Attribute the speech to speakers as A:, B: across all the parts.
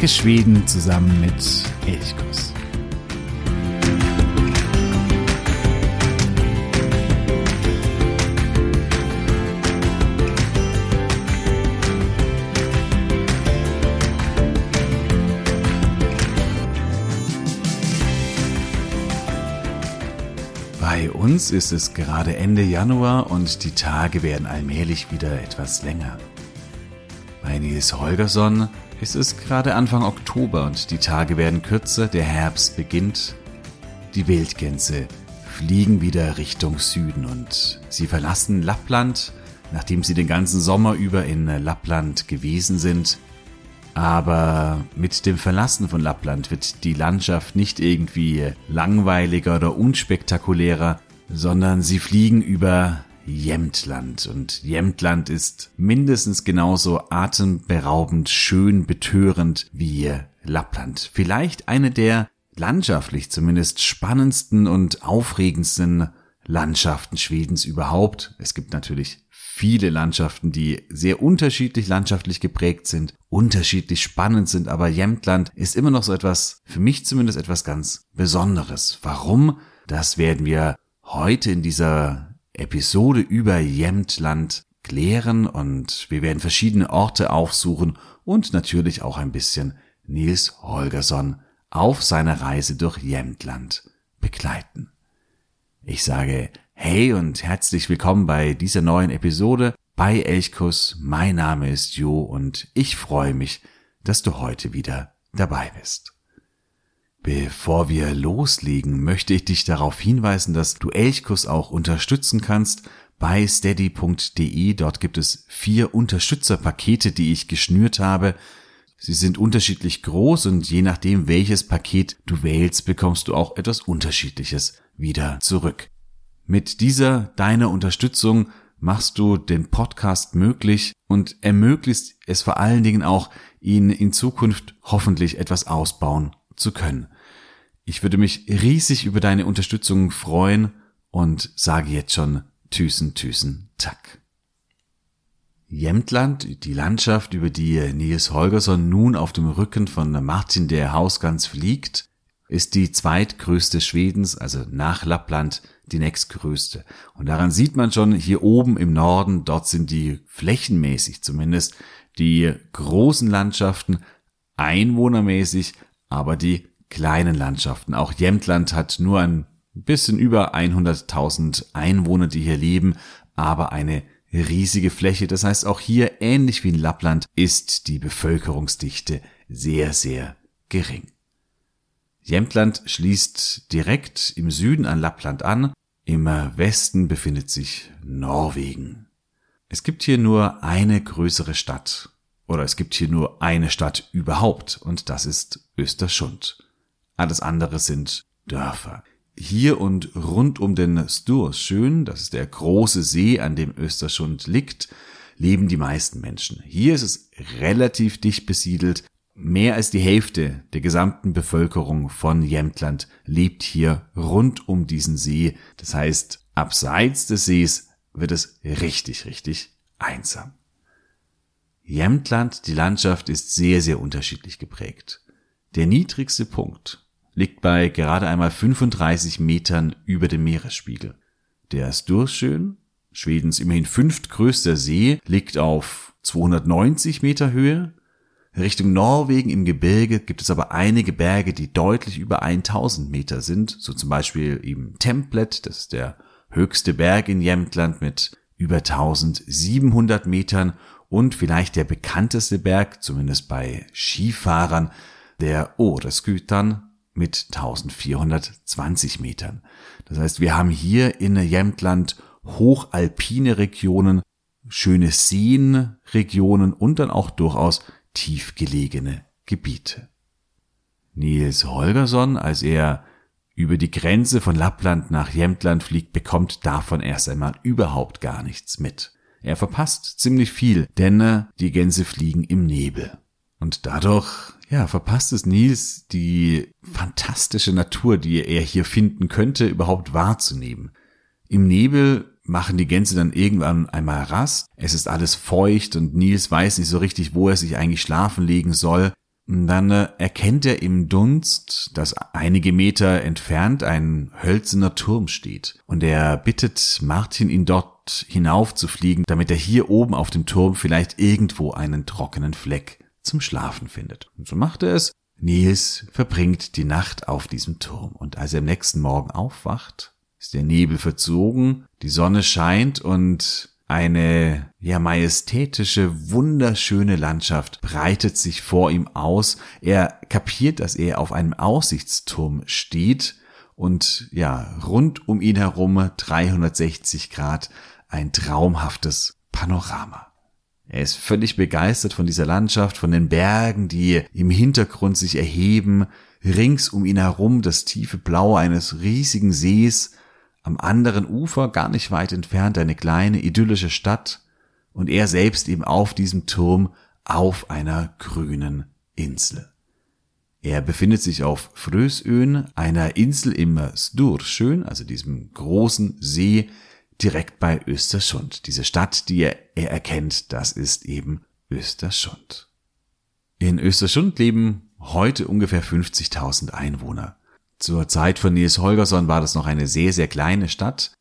A: Entdecke Schweden zusammen mit Elchkuss. Bei uns ist es gerade Ende Januar und die Tage werden allmählich wieder etwas länger. Bei Nils Holgersson ist gerade Anfang Oktober und die Tage werden kürzer, der Herbst beginnt. Die Wildgänse fliegen wieder Richtung Süden und sie verlassen Lappland, nachdem sie den ganzen Sommer über in Lappland gewesen sind. Aber mit dem Verlassen von Lappland wird die Landschaft nicht irgendwie langweiliger oder unspektakulärer, sondern sie fliegen über Jämtland. Und Jämtland ist mindestens genauso atemberaubend, schön, betörend wie Lappland. Vielleicht eine der landschaftlich zumindest spannendsten und aufregendsten Landschaften Schwedens überhaupt. Es gibt natürlich viele Landschaften, die sehr unterschiedlich landschaftlich geprägt sind, unterschiedlich spannend sind, aber Jämtland ist immer noch so etwas, für mich zumindest etwas ganz Besonderes. Warum? Das werden wir heute in dieser Episode über Jämtland klären und wir werden verschiedene Orte aufsuchen und natürlich auch ein bisschen Nils Holgersson auf seiner Reise durch Jämtland begleiten. Ich sage Hey und herzlich willkommen bei dieser neuen Episode bei Elchkuss. Mein Name ist Jo und ich freue mich, dass du heute wieder dabei bist. Bevor wir loslegen, möchte ich dich darauf hinweisen, dass du Elchkuss auch unterstützen kannst bei steady.de. Dort gibt es vier Unterstützerpakete, die ich geschnürt habe. Sie sind unterschiedlich groß und je nachdem, welches Paket du wählst, bekommst du auch etwas Unterschiedliches wieder zurück. Mit dieser deiner Unterstützung machst du den Podcast möglich und ermöglicht es vor allen Dingen auch, ihn in Zukunft hoffentlich etwas ausbauen zu können. Ich würde mich riesig über deine Unterstützung freuen und sage jetzt schon Tüßen, Tüßen, Tack. Jämtland, die Landschaft, über die Nils Holgersson nun auf dem Rücken von Martin der Hausgans fliegt, ist die zweitgrößte Schwedens, also nach Lappland die nächstgrößte. Und daran sieht man schon hier oben im Norden, dort sind die flächenmäßig zumindest die großen Landschaften einwohnermäßig aber die kleinen Landschaften. Auch Jämtland hat nur ein bisschen über 100.000 Einwohner, die hier leben, aber eine riesige Fläche. Das heißt, auch hier, ähnlich wie in Lappland, ist die Bevölkerungsdichte sehr, sehr gering. Jämtland schließt direkt im Süden an Lappland an. Im Westen befindet sich Norwegen. Es gibt hier nur eine größere Stadt oder es gibt hier nur eine Stadt überhaupt und das ist Östersund. Alles andere sind Dörfer. Hier und rund um den Stursschön, das ist der große See, an dem Östersund liegt, leben die meisten Menschen. Hier ist es relativ dicht besiedelt. Mehr als die Hälfte der gesamten Bevölkerung von Jämtland lebt hier rund um diesen See. Das heißt, abseits des Sees wird es richtig, richtig einsam. Jämtland, die Landschaft ist sehr, sehr unterschiedlich geprägt. Der niedrigste Punkt liegt bei gerade einmal 35 Metern über dem Meeresspiegel. Der Sturschön, Schwedens immerhin fünftgrößter See, liegt auf 290 Meter Höhe. Richtung Norwegen im Gebirge gibt es aber einige Berge, die deutlich über 1000 Meter sind, so zum Beispiel eben Templet, das ist der höchste Berg in Jämtland mit über 1700 Metern und vielleicht der bekannteste Berg, zumindest bei Skifahrern, der Oreskytan mit 1420 Metern. Das heißt, wir haben hier in Jämtland hochalpine Regionen, schöne Seenregionen und dann auch durchaus tiefgelegene Gebiete. Nils Holgersson, als er über die Grenze von Lappland nach Jämtland fliegt, bekommt davon erst einmal überhaupt gar nichts mit. Er verpasst ziemlich viel, denn äh, die Gänse fliegen im Nebel. Und dadurch, ja, verpasst es Nils, die fantastische Natur, die er hier finden könnte, überhaupt wahrzunehmen. Im Nebel machen die Gänse dann irgendwann einmal Rast. Es ist alles feucht und Nils weiß nicht so richtig, wo er sich eigentlich schlafen legen soll. dann äh, erkennt er im Dunst, dass einige Meter entfernt ein hölzerner Turm steht. Und er bittet Martin, ihn dort hinaufzufliegen, damit er hier oben auf dem Turm vielleicht irgendwo einen trockenen Fleck zum Schlafen findet. Und so macht er es. Nils verbringt die Nacht auf diesem Turm. Und als er am nächsten Morgen aufwacht, ist der Nebel verzogen, die Sonne scheint und eine ja majestätische, wunderschöne Landschaft breitet sich vor ihm aus. Er kapiert, dass er auf einem Aussichtsturm steht und ja, rund um ihn herum 360 Grad ein traumhaftes Panorama. Er ist völlig begeistert von dieser Landschaft, von den Bergen, die im Hintergrund sich erheben, rings um ihn herum das tiefe Blau eines riesigen Sees, am anderen Ufer, gar nicht weit entfernt, eine kleine idyllische Stadt. Und er selbst eben auf diesem Turm auf einer grünen Insel. Er befindet sich auf Frösön, einer Insel im Sturschön, also diesem großen See, direkt bei Östersund. Diese Stadt, die er, er erkennt, das ist eben Östersund. In Östersund leben heute ungefähr 50.000 Einwohner. Zur Zeit von Nils Holgersson war das noch eine sehr, sehr kleine Stadt.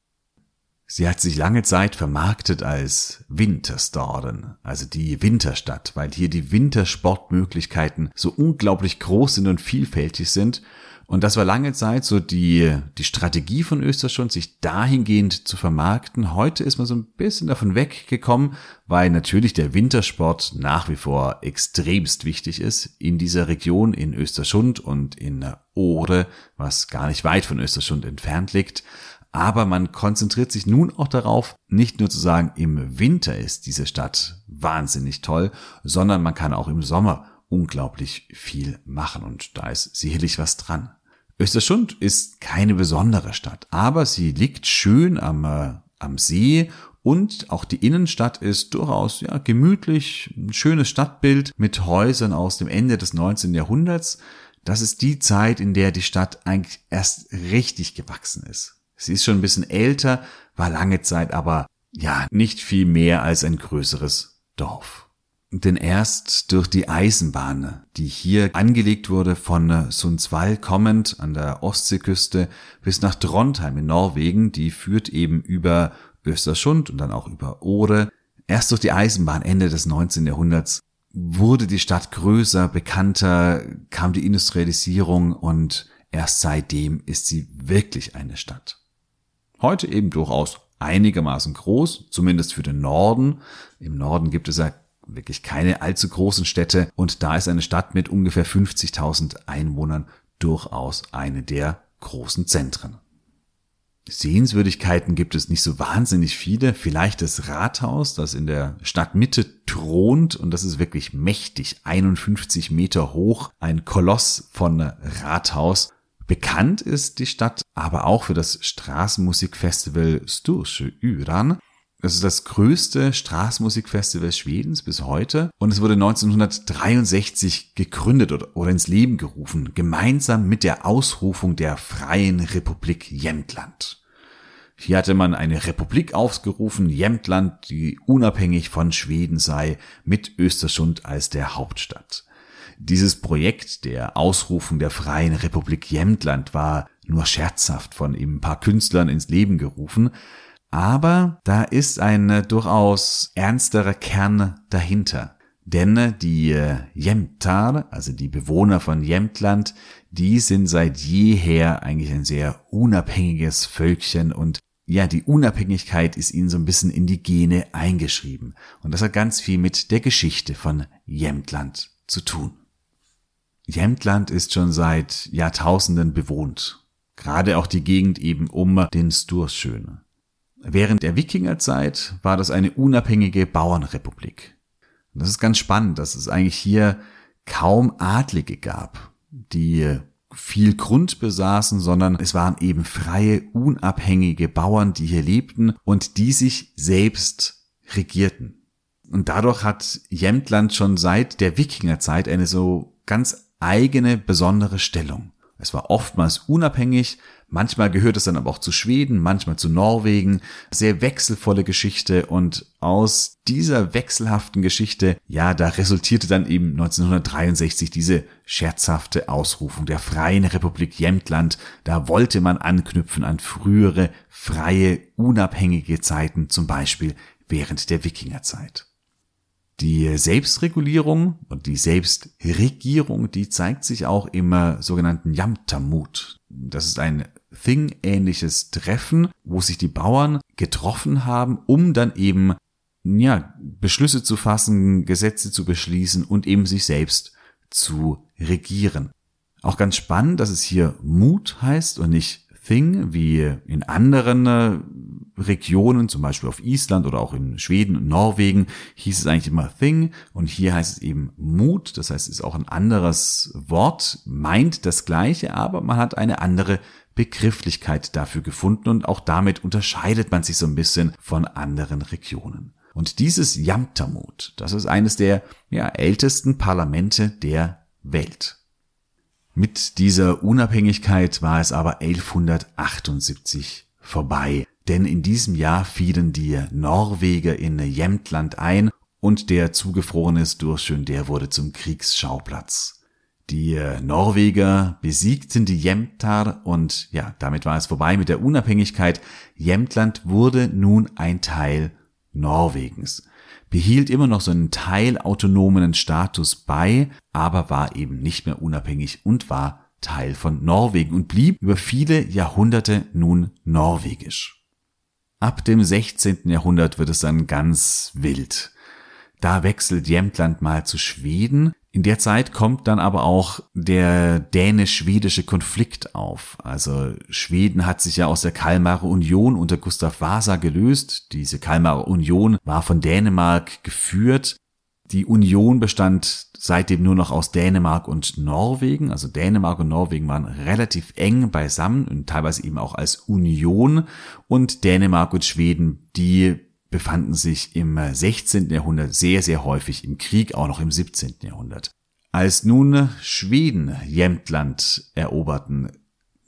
A: Sie hat sich lange Zeit vermarktet als Winterstaden, also die Winterstadt, weil hier die Wintersportmöglichkeiten so unglaublich groß sind und vielfältig sind und das war lange Zeit so die, die Strategie von Österschund, sich dahingehend zu vermarkten. Heute ist man so ein bisschen davon weggekommen, weil natürlich der Wintersport nach wie vor extremst wichtig ist in dieser Region, in Österschund und in Ohre, was gar nicht weit von Österschund entfernt liegt. Aber man konzentriert sich nun auch darauf, nicht nur zu sagen, im Winter ist diese Stadt wahnsinnig toll, sondern man kann auch im Sommer unglaublich viel machen und da ist sicherlich was dran. Österschund ist keine besondere Stadt, aber sie liegt schön am, äh, am See und auch die Innenstadt ist durchaus ja, gemütlich, ein schönes Stadtbild mit Häusern aus dem Ende des 19. Jahrhunderts. Das ist die Zeit, in der die Stadt eigentlich erst richtig gewachsen ist. Sie ist schon ein bisschen älter, war lange Zeit aber ja nicht viel mehr als ein größeres Dorf. Denn erst durch die Eisenbahn, die hier angelegt wurde von Sundsvall kommend an der Ostseeküste bis nach Trondheim in Norwegen, die führt eben über Östersund und dann auch über Ore. Erst durch die Eisenbahn Ende des 19. Jahrhunderts wurde die Stadt größer, bekannter, kam die Industrialisierung und erst seitdem ist sie wirklich eine Stadt. Heute eben durchaus einigermaßen groß, zumindest für den Norden. Im Norden gibt es ja wirklich keine allzu großen Städte und da ist eine Stadt mit ungefähr 50.000 Einwohnern durchaus eine der großen Zentren. Sehenswürdigkeiten gibt es nicht so wahnsinnig viele. Vielleicht das Rathaus, das in der Stadtmitte thront und das ist wirklich mächtig, 51 Meter hoch, ein Koloss von Rathaus. Bekannt ist die Stadt aber auch für das Straßenmusikfestival Stursche Yran. Es ist das größte Straßenmusikfestival Schwedens bis heute und es wurde 1963 gegründet oder, ins Leben gerufen, gemeinsam mit der Ausrufung der Freien Republik Jämtland. Hier hatte man eine Republik ausgerufen, Jämtland, die unabhängig von Schweden sei, mit Östersund als der Hauptstadt. Dieses Projekt der Ausrufung der Freien Republik Jämtland war nur scherzhaft von ihm ein paar Künstlern ins Leben gerufen, aber da ist ein durchaus ernsterer Kern dahinter. Denn die äh, Jämtar, also die Bewohner von Jämtland, die sind seit jeher eigentlich ein sehr unabhängiges Völkchen und ja, die Unabhängigkeit ist ihnen so ein bisschen in die Gene eingeschrieben. Und das hat ganz viel mit der Geschichte von Jämtland zu tun. Jämtland ist schon seit Jahrtausenden bewohnt. Gerade auch die Gegend eben um den Sturschöne. Während der Wikingerzeit war das eine unabhängige Bauernrepublik. das ist ganz spannend, dass es eigentlich hier kaum Adlige gab, die viel Grund besaßen, sondern es waren eben freie, unabhängige Bauern, die hier lebten und die sich selbst regierten. Und dadurch hat Jämtland schon seit der Wikingerzeit eine so ganz eigene, besondere Stellung. Es war oftmals unabhängig, Manchmal gehört es dann aber auch zu Schweden, manchmal zu Norwegen. Sehr wechselvolle Geschichte und aus dieser wechselhaften Geschichte, ja, da resultierte dann eben 1963 diese scherzhafte Ausrufung der Freien Republik Jämtland. Da wollte man anknüpfen an frühere, freie, unabhängige Zeiten, zum Beispiel während der Wikingerzeit. Die Selbstregulierung und die Selbstregierung, die zeigt sich auch im äh, sogenannten Jamtamut. Das ist ein Thing-ähnliches Treffen, wo sich die Bauern getroffen haben, um dann eben ja, Beschlüsse zu fassen, Gesetze zu beschließen und eben sich selbst zu regieren. Auch ganz spannend, dass es hier Mut heißt und nicht Thing, wie in anderen äh, Regionen, zum Beispiel auf Island oder auch in Schweden und Norwegen, hieß es eigentlich immer Thing und hier heißt es eben Mut. Das heißt, es ist auch ein anderes Wort, meint das gleiche, aber man hat eine andere Begrifflichkeit dafür gefunden und auch damit unterscheidet man sich so ein bisschen von anderen Regionen. Und dieses Jamtamut, das ist eines der ja, ältesten Parlamente der Welt. Mit dieser Unabhängigkeit war es aber 1178 vorbei, denn in diesem Jahr fielen die Norweger in Jämtland ein und der zugefrorene Sturschön, der wurde zum Kriegsschauplatz. Die Norweger besiegten die Jämtar und ja, damit war es vorbei mit der Unabhängigkeit. Jämtland wurde nun ein Teil Norwegens behielt immer noch so einen teilautonomen Status bei, aber war eben nicht mehr unabhängig und war Teil von Norwegen und blieb über viele Jahrhunderte nun norwegisch. Ab dem 16. Jahrhundert wird es dann ganz wild. Da wechselt Jämtland mal zu Schweden, in der Zeit kommt dann aber auch der dänisch-schwedische Konflikt auf. Also Schweden hat sich ja aus der Kalmarer Union unter Gustav Vasa gelöst. Diese Kalmarer Union war von Dänemark geführt. Die Union bestand seitdem nur noch aus Dänemark und Norwegen. Also Dänemark und Norwegen waren relativ eng beisammen und teilweise eben auch als Union. Und Dänemark und Schweden, die befanden sich im 16. Jahrhundert sehr, sehr häufig im Krieg, auch noch im 17. Jahrhundert. Als nun Schweden Jämtland eroberten,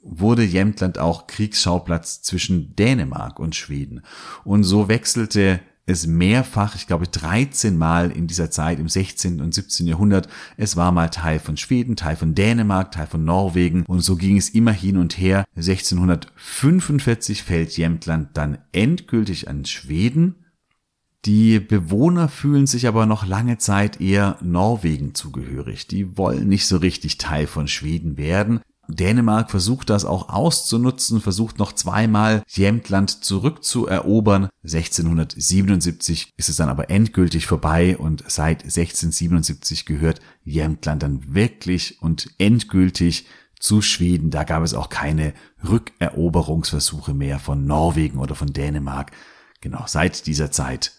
A: wurde Jämtland auch Kriegsschauplatz zwischen Dänemark und Schweden. Und so wechselte es mehrfach, ich glaube 13 Mal in dieser Zeit im 16. und 17. Jahrhundert. Es war mal Teil von Schweden, Teil von Dänemark, Teil von Norwegen und so ging es immer hin und her. 1645 fällt Jämtland dann endgültig an Schweden. Die Bewohner fühlen sich aber noch lange Zeit eher Norwegen zugehörig. Die wollen nicht so richtig Teil von Schweden werden. Dänemark versucht das auch auszunutzen, versucht noch zweimal Jämtland zurückzuerobern. 1677 ist es dann aber endgültig vorbei und seit 1677 gehört Jämtland dann wirklich und endgültig zu Schweden. Da gab es auch keine Rückeroberungsversuche mehr von Norwegen oder von Dänemark. Genau, seit dieser Zeit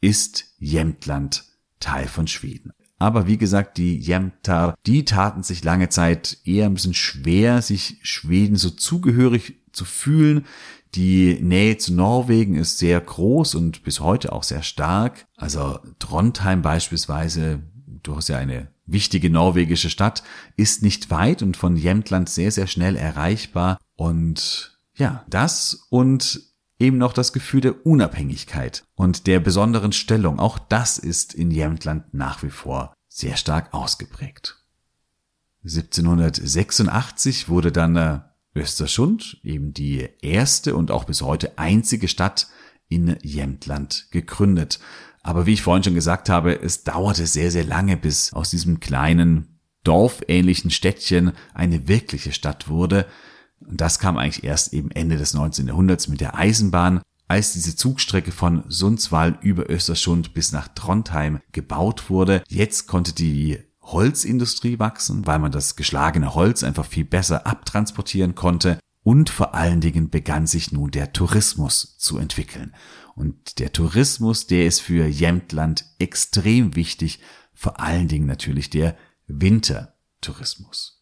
A: ist Jämtland Teil von Schweden. Aber wie gesagt, die Jämtar, die taten sich lange Zeit eher ein bisschen schwer, sich Schweden so zugehörig zu fühlen. Die Nähe zu Norwegen ist sehr groß und bis heute auch sehr stark. Also Trondheim beispielsweise, du hast ja eine wichtige norwegische Stadt, ist nicht weit und von Jämtland sehr, sehr schnell erreichbar. Und ja, das und eben noch das Gefühl der Unabhängigkeit und der besonderen Stellung. Auch das ist in Jämtland nach wie vor sehr stark ausgeprägt. 1786 wurde dann äh, Österschund, eben die erste und auch bis heute einzige Stadt in Jämtland gegründet. Aber wie ich vorhin schon gesagt habe, es dauerte sehr, sehr lange, bis aus diesem kleinen dorfähnlichen Städtchen eine wirkliche Stadt wurde. Und das kam eigentlich erst eben Ende des 19. Jahrhunderts mit der Eisenbahn, als diese Zugstrecke von Sundsvall über Österschund bis nach Trondheim gebaut wurde. Jetzt konnte die Holzindustrie wachsen, weil man das geschlagene Holz einfach viel besser abtransportieren konnte. Und vor allen Dingen begann sich nun der Tourismus zu entwickeln. Und der Tourismus, der ist für Jämtland extrem wichtig, vor allen Dingen natürlich der Wintertourismus.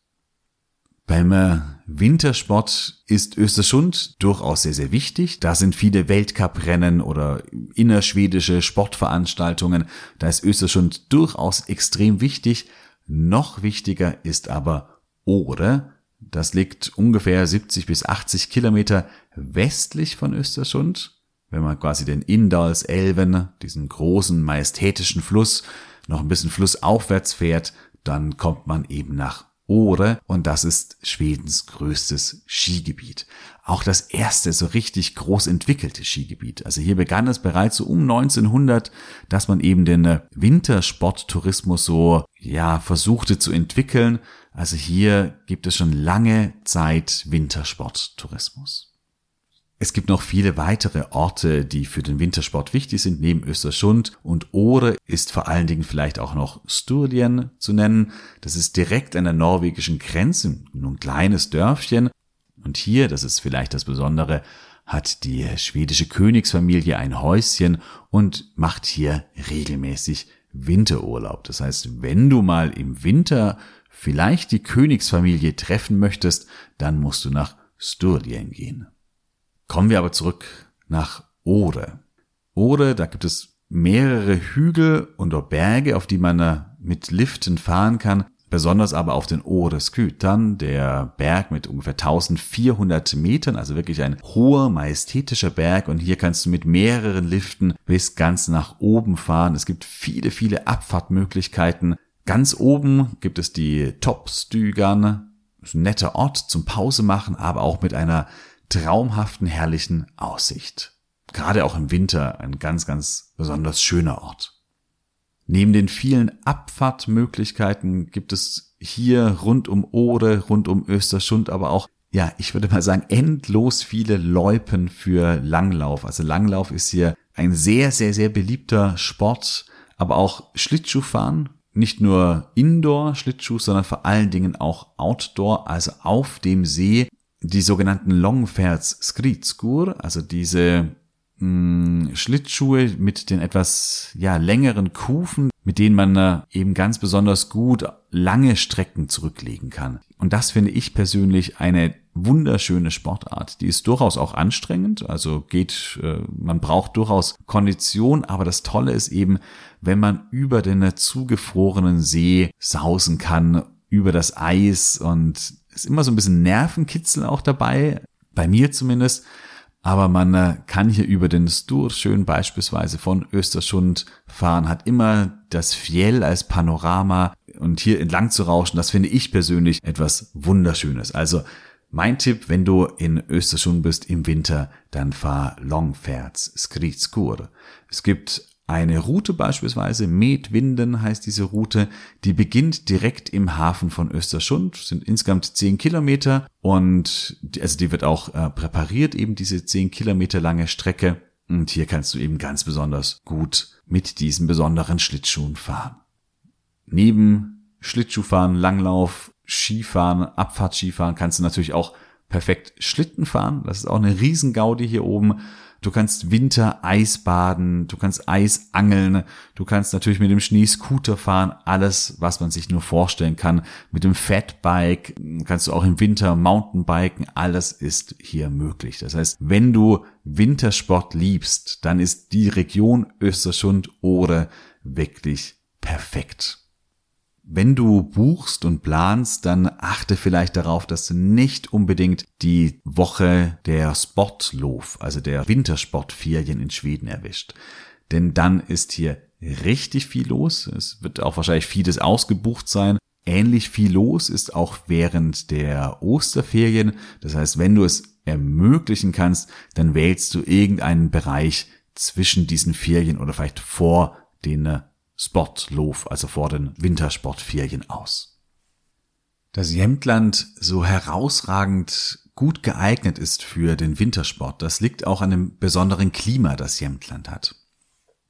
A: Beim Wintersport ist Österschund durchaus sehr, sehr wichtig. Da sind viele Weltcuprennen oder innerschwedische Sportveranstaltungen. Da ist Österschund durchaus extrem wichtig. Noch wichtiger ist aber Ore, Das liegt ungefähr 70 bis 80 Kilometer westlich von Östersund. Wenn man quasi den Indalselven, diesen großen majestätischen Fluss, noch ein bisschen flussaufwärts fährt, dann kommt man eben nach Ore und das ist Schwedens größtes Skigebiet. Auch das erste so richtig groß entwickelte Skigebiet. Also hier begann es bereits so um 1900, dass man eben den Wintersporttourismus so, ja, versuchte zu entwickeln. Also hier gibt es schon lange Zeit Wintersporttourismus. Es gibt noch viele weitere Orte, die für den Wintersport wichtig sind, neben Östersund und Ore ist vor allen Dingen vielleicht auch noch Sturlien zu nennen. Das ist direkt an der norwegischen Grenze, nur ein kleines Dörfchen. Und hier, das ist vielleicht das Besondere, hat die schwedische Königsfamilie ein Häuschen und macht hier regelmäßig Winterurlaub. Das heißt, wenn du mal im Winter vielleicht die Königsfamilie treffen möchtest, dann musst du nach Sturlien gehen. Kommen wir aber zurück nach Ore. Ore, da gibt es mehrere Hügel und Berge, auf die man mit Liften fahren kann. Besonders aber auf den Ore Skytan, der Berg mit ungefähr 1400 Metern, also wirklich ein hoher, majestätischer Berg. Und hier kannst du mit mehreren Liften bis ganz nach oben fahren. Es gibt viele, viele Abfahrtmöglichkeiten. Ganz oben gibt es die Topstügern. Ein netter Ort zum Pause machen, aber auch mit einer traumhaften, herrlichen Aussicht. Gerade auch im Winter ein ganz, ganz besonders schöner Ort. Neben den vielen Abfahrtmöglichkeiten gibt es hier rund um Ore, rund um Österschund, aber auch, ja, ich würde mal sagen, endlos viele Loipen für Langlauf. Also Langlauf ist hier ein sehr, sehr, sehr beliebter Sport, aber auch Schlittschuhfahren. Nicht nur Indoor Schlittschuh, sondern vor allen Dingen auch Outdoor, also auf dem See die sogenannten Longfärds Skridskur, also diese mh, hm, Schlittschuhe mit den etwas ja längeren Kufen, mit denen man äh, eben ganz besonders gut lange Strecken zurücklegen kann. Und das finde ich persönlich eine wunderschöne Sportart. Die ist durchaus auch anstrengend, also geht, äh, man braucht durchaus Kondition, aber das Tolle ist eben, wenn man über den zugefrorenen See sausen kann, über das Eis und ist immer so ein bisschen Nervenkitzel auch dabei, bei mir zumindest. Aber man äh, kann hier über den Stur schön beispielsweise von Österschund fahren, hat immer das Fjell als Panorama und hier entlang zu rauschen, das finde ich persönlich etwas Wunderschönes. Also mein Tipp, wenn du in Österschund bist im Winter, dann fahr Longfärds Skridskur. Es gibt eine Route beispielsweise, Medwinden heißt diese Route, die beginnt direkt im Hafen von Österschund, sind insgesamt zehn Kilometer und also die wird auch äh, präpariert, eben diese zehn Kilometer lange Strecke. Und hier kannst du eben ganz besonders gut mit diesen besonderen Schlittschuhen fahren. Neben Schlittschuhfahren, Langlauf, Skifahren, Abfahrtskifahren kannst du natürlich auch perfekt Schlitten fahren. Das ist auch eine Riesengaudi hier oben. Du kannst Winter Eis baden, du kannst Eis angeln, du kannst natürlich mit dem Schnee Scooter fahren, alles, was man sich nur vorstellen kann. Mit dem Fatbike kannst du auch im Winter Mountainbiken, alles ist hier möglich. Das heißt, wenn du Wintersport liebst, dann ist die Region Österschund oder wirklich perfekt. Wenn du buchst und planst, dann achte vielleicht darauf, dass du nicht unbedingt die Woche der Sportlov, also der Wintersportferien in Schweden erwischt. Denn dann ist hier richtig viel los. Es wird auch wahrscheinlich vieles ausgebucht sein. Ähnlich viel los ist auch während der Osterferien. Das heißt, wenn du es ermöglichen kannst, dann wählst du irgendeinen Bereich zwischen diesen Ferien oder vielleicht vor den Sportlov, also vor den Wintersportferien aus. Dass Jämtland so herausragend gut geeignet ist für den Wintersport, das liegt auch an dem besonderen Klima, das Jämtland hat.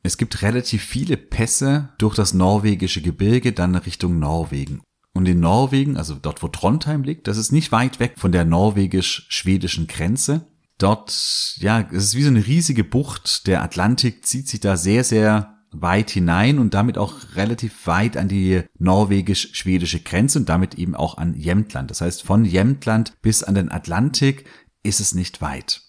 A: Es gibt relativ viele Pässe durch das norwegische Gebirge dann Richtung Norwegen. Und in Norwegen, also dort wo Trondheim liegt, das ist nicht weit weg von der norwegisch-schwedischen Grenze. Dort, ja, es ist wie so eine riesige Bucht. Der Atlantik zieht sich da sehr, sehr weit hinein und damit auch relativ weit an die norwegisch-schwedische Grenze und damit eben auch an Jämtland. Das heißt, von Jämtland bis an den Atlantik ist es nicht weit.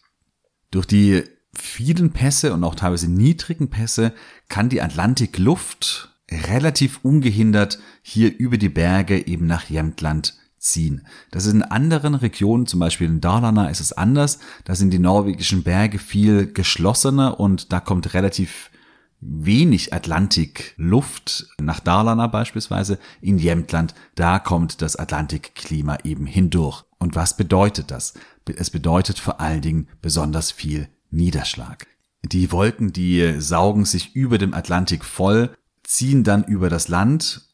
A: Durch die vielen Pässe und auch teilweise niedrigen Pässe kann die Atlantikluft relativ ungehindert hier über die Berge eben nach Jämtland ziehen. Das ist in anderen Regionen, zum Beispiel in Dalarna ist es anders. Da sind die norwegischen Berge viel geschlossener und da kommt relativ wenig Atlantikluft nach Dalarna beispielsweise. In Jämtland, da kommt das Atlantikklima eben hindurch. Und was bedeutet das? Es bedeutet vor allen Dingen besonders viel Niederschlag. Die Wolken, die saugen sich über dem Atlantik voll, ziehen dann über das Land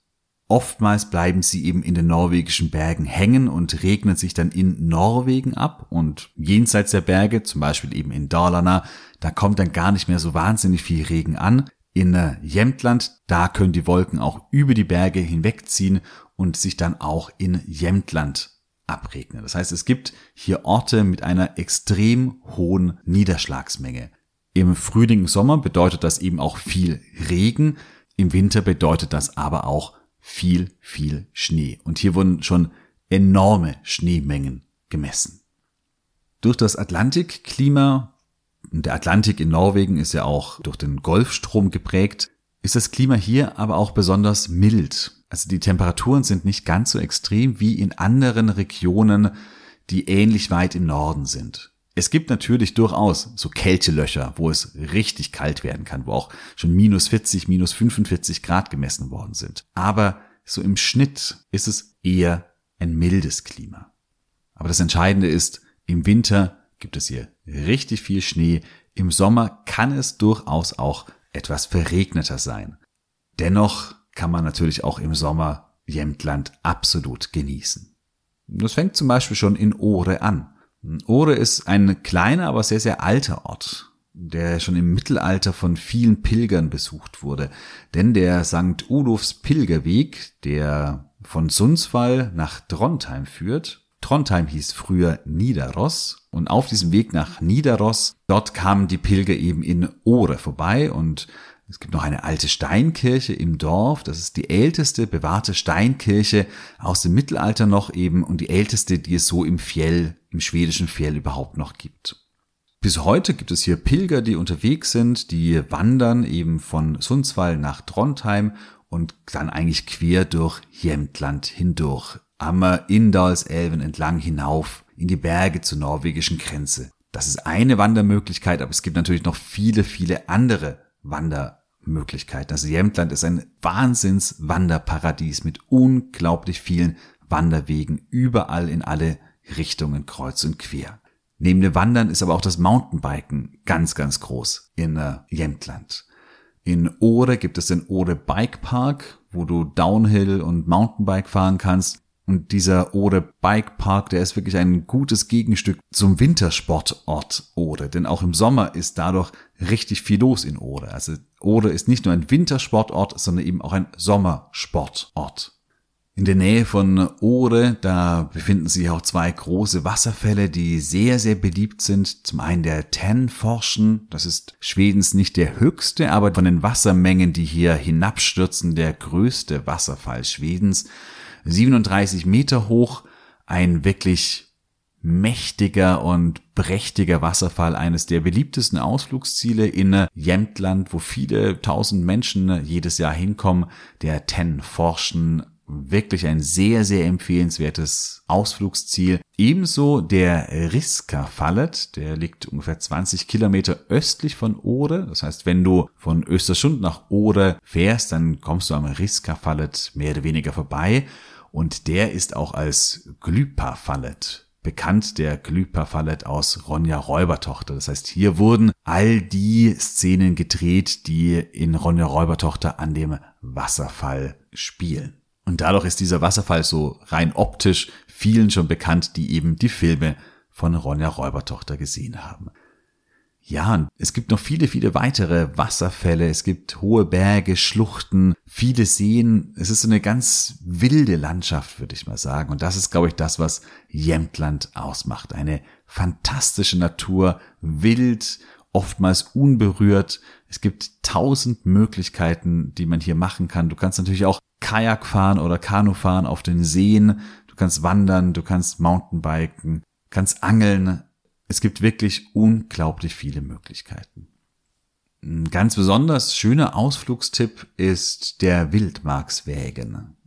A: Oftmals bleiben sie eben in den norwegischen Bergen hängen und regnen sich dann in Norwegen ab und jenseits der Berge, zum Beispiel eben in Dalarna, da kommt dann gar nicht mehr so wahnsinnig viel Regen an. In äh, Jämtland, da können die Wolken auch über die Berge hinwegziehen und sich dann auch in Jämtland abregnen. Das heißt, es gibt hier Orte mit einer extrem hohen Niederschlagsmenge. Im Frühling, Sommer bedeutet das eben auch viel Regen. Im Winter bedeutet das aber auch viel, viel Schnee. Und hier wurden schon enorme Schneemengen gemessen. Durch das Atlantikklima, und der Atlantik in Norwegen ist ja auch durch den Golfstrom geprägt, ist das Klima hier aber auch besonders mild. Also die Temperaturen sind nicht ganz so extrem wie in anderen Regionen, die ähnlich weit im Norden sind. Es gibt natürlich durchaus so Kältelöcher, wo es richtig kalt werden kann, wo auch schon minus 40, minus 45 Grad gemessen worden sind. Aber so im Schnitt ist es eher ein mildes Klima. Aber das Entscheidende ist, im Winter gibt es hier richtig viel Schnee, im Sommer kann es durchaus auch etwas verregneter sein. Dennoch kann man natürlich auch im Sommer Jämtland absolut genießen. Das fängt zum Beispiel schon in Ohre an. Ohre ist ein kleiner, aber sehr, sehr alter Ort, der schon im Mittelalter von vielen Pilgern besucht wurde. Denn der St. Ulofs Pilgerweg, der von Sundsvall nach Trondheim führt, Trondheim hieß früher Nidaros und auf diesem Weg nach Nidaros, dort kamen die Pilger eben in Ohre vorbei und es gibt noch eine alte Steinkirche im Dorf. Das ist die älteste bewahrte Steinkirche aus dem Mittelalter noch eben und die älteste, die es so im Fjell, im schwedischen Fjell überhaupt noch gibt. Bis heute gibt es hier Pilger, die unterwegs sind, die wandern eben von Sundsvall nach Trondheim und dann eigentlich quer durch Jämtland hindurch, am Indalselven entlang hinauf in die Berge zur norwegischen Grenze. Das ist eine Wandermöglichkeit, aber es gibt natürlich noch viele, viele andere Wandermöglichkeiten. Also Jämtland ist ein Wahnsinns-Wanderparadies mit unglaublich vielen Wanderwegen überall in alle Richtungen kreuz und quer. Neben dem Wandern ist aber auch das Mountainbiken ganz, ganz groß in äh, Jämtland. In Ore gibt es den Ore Bike Park, wo du Downhill und Mountainbike fahren kannst. Und dieser Ode Bike Park, der ist wirklich ein gutes Gegenstück zum Wintersportort Ode. Denn auch im Sommer ist dadurch richtig viel los in Ode. Also Ode ist nicht nur ein Wintersportort, sondern eben auch ein Sommersportort. In der Nähe von Ore, da befinden sich auch zwei große Wasserfälle, die sehr, sehr beliebt sind. Zum einen der Tenforschen, das ist Schwedens nicht der höchste, aber von den Wassermengen, die hier hinabstürzen, der größte Wasserfall Schwedens. 37 Meter hoch, ein wirklich mächtiger und prächtiger Wasserfall, eines der beliebtesten Ausflugsziele in Jämtland, wo viele tausend Menschen jedes Jahr hinkommen, der Ten Forschen wirklich ein sehr, sehr empfehlenswertes Ausflugsziel. Ebenso der Riska Fallet, der liegt ungefähr 20 Kilometer östlich von Ode. Das heißt, wenn du von Östersund nach Ode fährst, dann kommst du am Riska Fallet mehr oder weniger vorbei und der ist auch als Glypa-Fallet bekannt, der Glypa-Fallet aus Ronja Räubertochter. Das heißt, hier wurden all die Szenen gedreht, die in Ronja Räubertochter an dem Wasserfall spielen. Und dadurch ist dieser Wasserfall so rein optisch vielen schon bekannt, die eben die Filme von Ronja Räubertochter gesehen haben. Ja, es gibt noch viele, viele weitere Wasserfälle. Es gibt hohe Berge, Schluchten, viele Seen. Es ist so eine ganz wilde Landschaft, würde ich mal sagen. Und das ist, glaube ich, das, was Jämtland ausmacht. Eine fantastische Natur, wild, oftmals unberührt. Es gibt tausend Möglichkeiten, die man hier machen kann. Du kannst natürlich auch Kajak fahren oder Kanu fahren auf den Seen. Du kannst wandern, du kannst Mountainbiken, kannst angeln. Es gibt wirklich unglaublich viele Möglichkeiten. Ein ganz besonders schöner Ausflugstipp ist der Wildmarkswägen.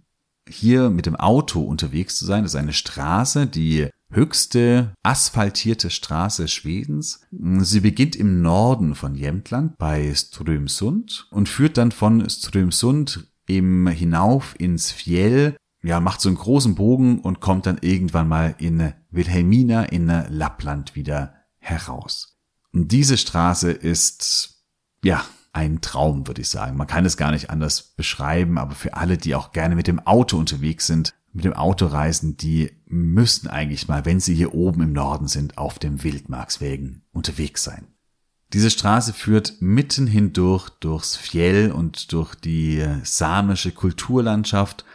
A: hier mit dem Auto unterwegs zu sein. Ist eine Straße, die höchste asphaltierte Straße Schwedens. Sie beginnt im Norden von Jämtland bei Strömsund und führt dann von Strömsund eben hinauf ins Fjell, ja, macht so einen großen Bogen und kommt dann irgendwann mal in Wilhelmina in Lappland wieder heraus. Und diese Straße ist, ja, ein Traum, würde ich sagen. Man kann es gar nicht anders beschreiben, aber für alle, die auch gerne mit dem Auto unterwegs sind, mit dem Auto reisen, die müssten eigentlich mal, wenn sie hier oben im Norden sind, auf dem Wildmarkswegen unterwegs sein. Diese Straße führt mitten hindurch durchs Fjell und durch die samische Kulturlandschaft.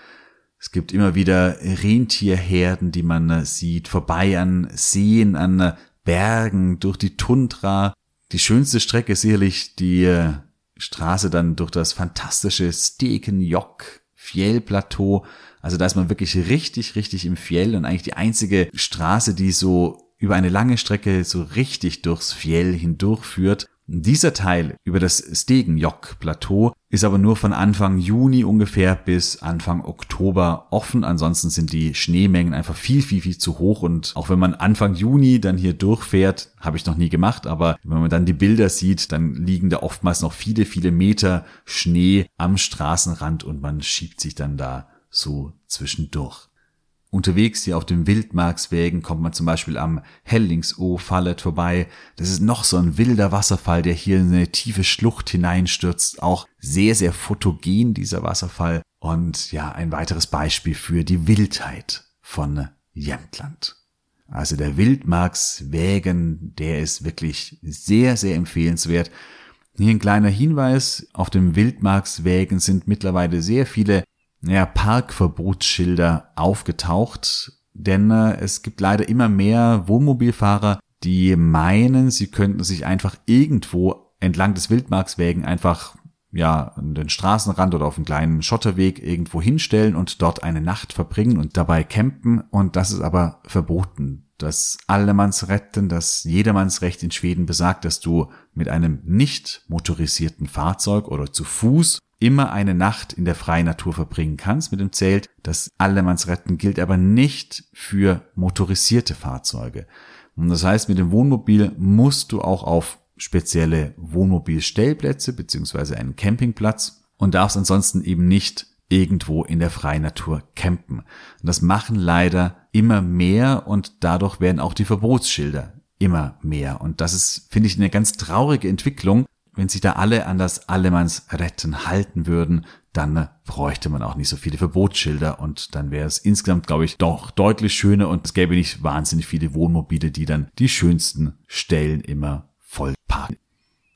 A: Es gibt immer wieder Rentierherden, die man sieht, vorbei an Seen, an Bergen, durch die Tundra. Die schönste Strecke ist sicherlich die Straße dann durch das fantastische Stekenjokk Fjellplateau. Also da ist man wirklich richtig, richtig im Fjell und eigentlich die einzige Straße, die so über eine lange Strecke so richtig durchs Fjell hindurchführt. Dieser Teil über das Stegenjock-Plateau ist aber nur von Anfang Juni ungefähr bis Anfang Oktober offen. Ansonsten sind die Schneemengen einfach viel, viel, viel zu hoch. Und auch wenn man Anfang Juni dann hier durchfährt, habe ich noch nie gemacht, aber wenn man dann die Bilder sieht, dann liegen da oftmals noch viele, viele Meter Schnee am Straßenrand und man schiebt sich dann da so zwischendurch. Unterwegs hier auf den Wildmarkswegen kommt man zum Beispiel am Hellingsoh-Fallet vorbei. Das ist noch so ein wilder Wasserfall, der hier in eine tiefe Schlucht hineinstürzt. Auch sehr, sehr fotogen dieser Wasserfall. Und ja, ein weiteres Beispiel für die Wildheit von Jämtland. Also der Wildmarkswägen, der ist wirklich sehr, sehr empfehlenswert. Hier ein kleiner Hinweis. Auf dem Wildmarkswägen sind mittlerweile sehr viele ja, Parkverbotsschilder aufgetaucht, denn äh, es gibt leider immer mehr Wohnmobilfahrer, die meinen, sie könnten sich einfach irgendwo entlang des Wildmarkswägen einfach ja, an den Straßenrand oder auf einen kleinen Schotterweg irgendwo hinstellen und dort eine Nacht verbringen und dabei campen. Und das ist aber verboten. Das Allemannsretten, das Jedermannsrecht in Schweden besagt, dass du mit einem nicht motorisierten Fahrzeug oder zu Fuß immer eine Nacht in der freien Natur verbringen kannst mit dem Zelt. Das Allemannsretten gilt aber nicht für motorisierte Fahrzeuge. Und das heißt, mit dem Wohnmobil musst du auch auf spezielle Wohnmobilstellplätze beziehungsweise einen Campingplatz und darfst ansonsten eben nicht irgendwo in der freien Natur campen. Und das machen leider immer mehr und dadurch werden auch die Verbotsschilder immer mehr. Und das ist, finde ich, eine ganz traurige Entwicklung, wenn sich da alle an das Allemannsretten halten würden, dann bräuchte man auch nicht so viele Verbotsschilder und dann wäre es insgesamt, glaube ich, doch deutlich schöner und es gäbe nicht wahnsinnig viele Wohnmobile, die dann die schönsten Stellen immer voll parken.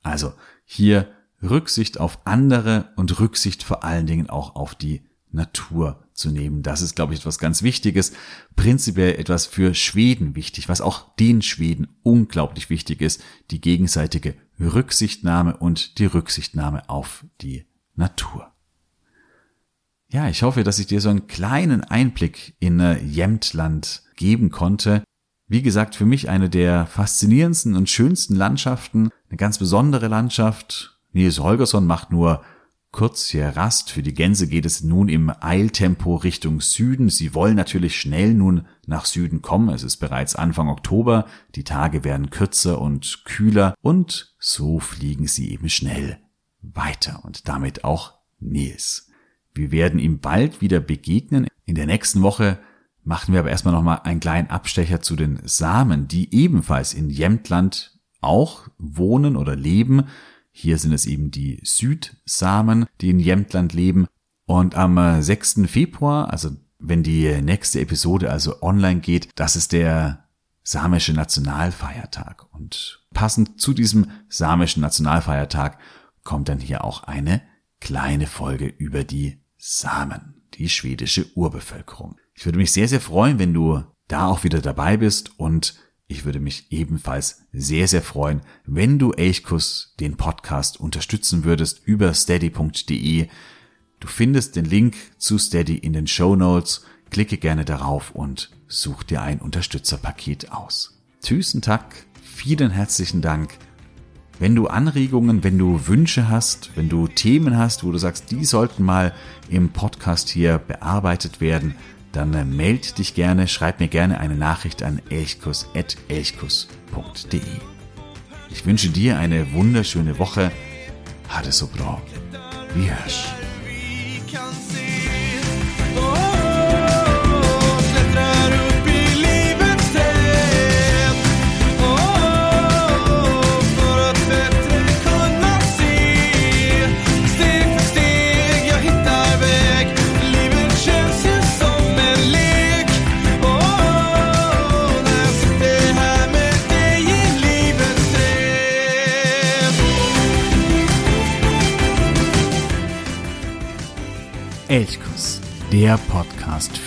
A: Also hier Rücksicht auf andere und Rücksicht vor allen Dingen auch auf die Natur zu nehmen. Das ist, glaube ich, etwas ganz Wichtiges. Prinzipiell etwas für Schweden wichtig, was auch den Schweden unglaublich wichtig ist, die gegenseitige Rücksichtnahme und die Rücksichtnahme auf die Natur. Ja, ich hoffe, dass ich dir so einen kleinen Einblick in äh, Jämtland geben konnte. Wie gesagt, für mich eine der faszinierendsten und schönsten Landschaften, eine ganz besondere Landschaft. Nils Holgersson macht nur kurz hier Rast. Für die Gänse geht es nun im Eiltempo Richtung Süden. Sie wollen natürlich schnell nun nach Süden kommen. Es ist bereits Anfang Oktober. Die Tage werden kürzer und kühler und so fliegen sie eben schnell weiter und damit auch Nils. Wir werden ihm bald wieder begegnen. In der nächsten Woche machen wir aber erstmal nochmal einen kleinen Abstecher zu den Samen, die ebenfalls in Jämtland auch wohnen oder leben. Hier sind es eben die Südsamen, die in Jämtland leben. Und am 6. Äh, Februar, also wenn die nächste Episode also online geht, das ist der samische Nationalfeiertag. Und passend zu diesem samischen Nationalfeiertag kommt dann hier auch eine kleine Folge über die Samen, die schwedische Urbevölkerung. Ich würde mich sehr, sehr freuen, wenn du da auch wieder dabei bist und ich würde mich ebenfalls sehr, sehr freuen, wenn du Elchkuss den Podcast unterstützen würdest über steady.de. Du findest den Link zu Steady in den Show Notes. Klicke gerne darauf und such dir ein Unterstützerpaket aus. Tschüssen Tag, vielen herzlichen Dank
B: Wenn du Anregungen, wenn du Wünsche hast, wenn du Themen hast, wo du sagst, die sollten mal im Podcast hier bearbeitet werden, dann äh, meld dich gerne, schreib mir gerne eine Nachricht an elchkus.elchkus.de. Ich wünsche dir eine wunderschöne Woche. Ha det så bra. Vi hörs.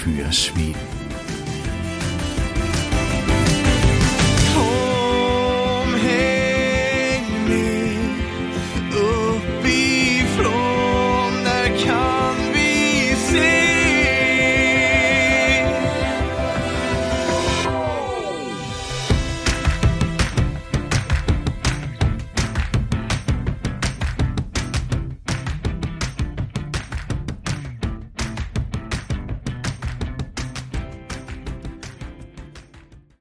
B: Elchkuss, der Podcast für Schweden.